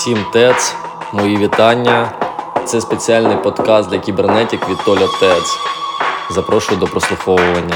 Всім ТЕЦ, мої вітання. Це спеціальний подкаст для кібернетик від Толя ТЕЦ. Запрошую до прослуховування.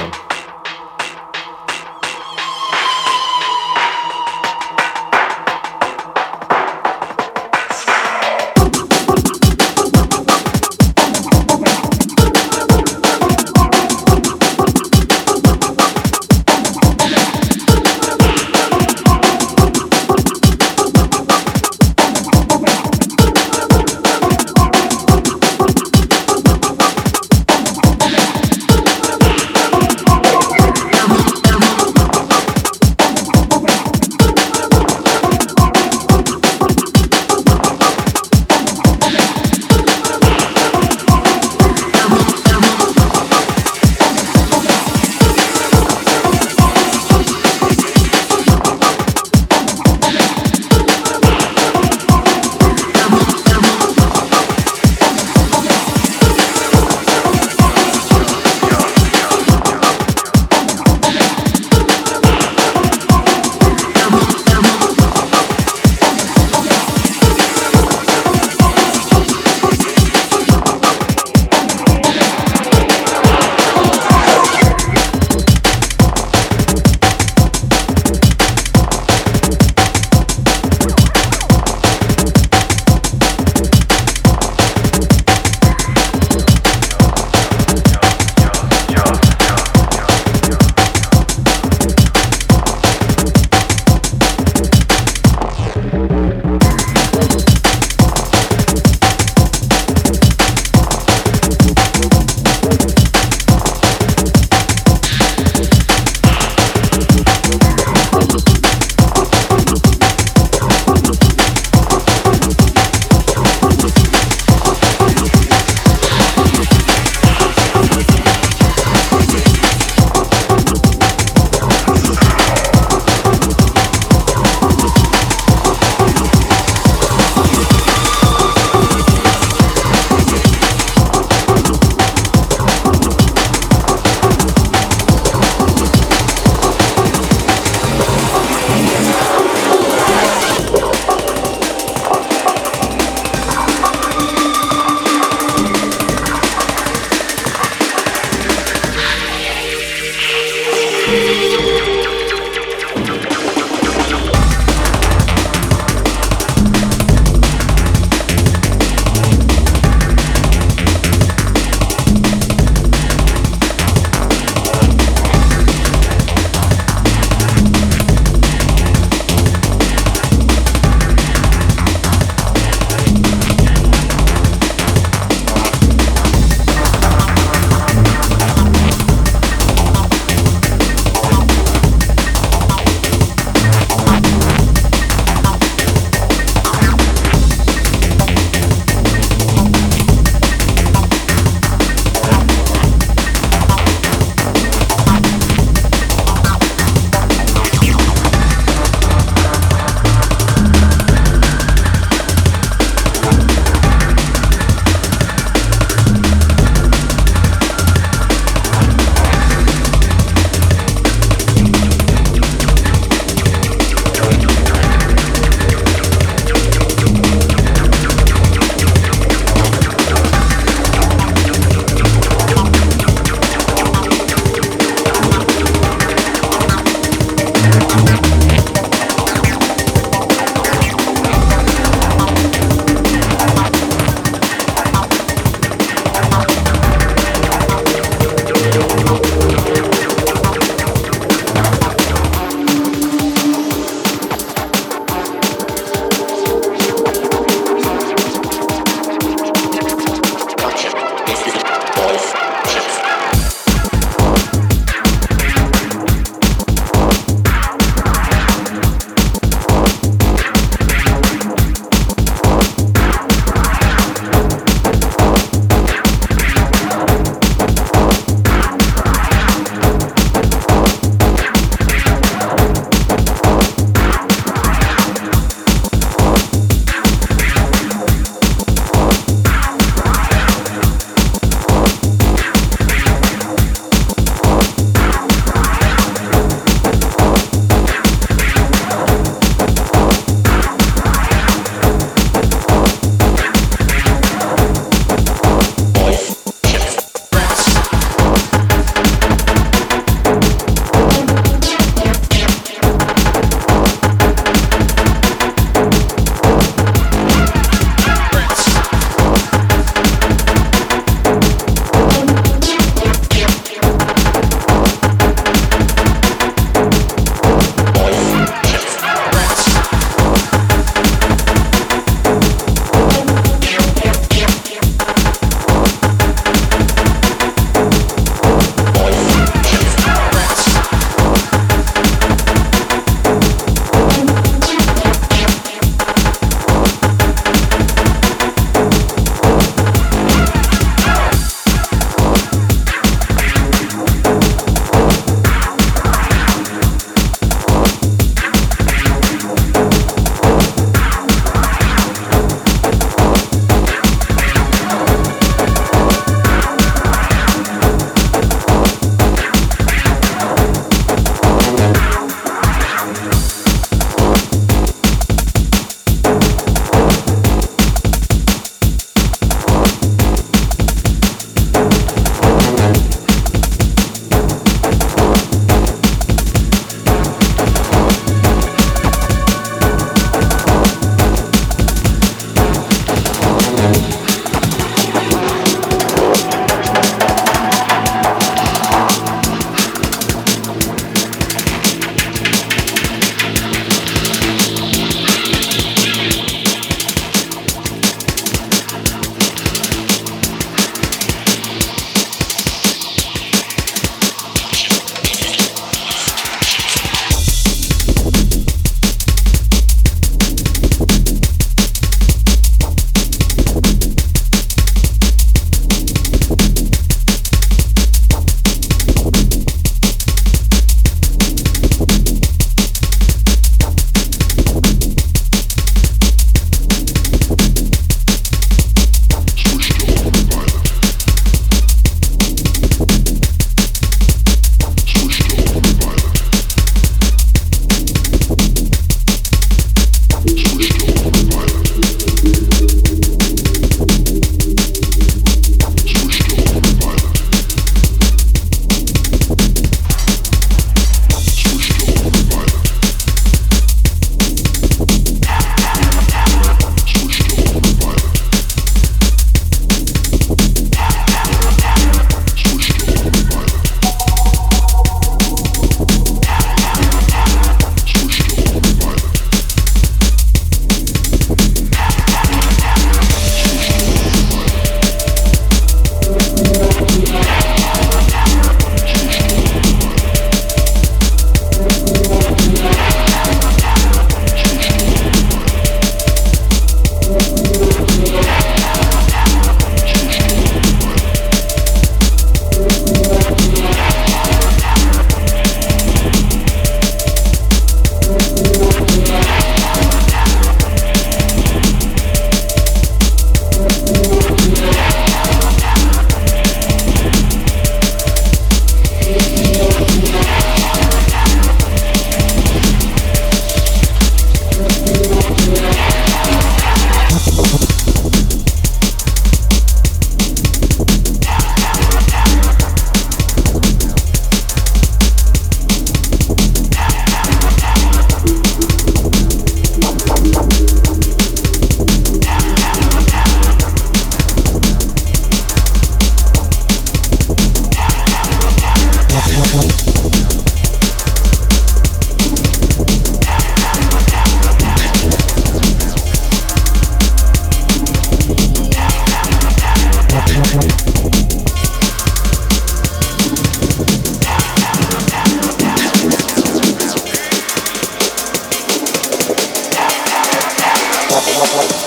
complete.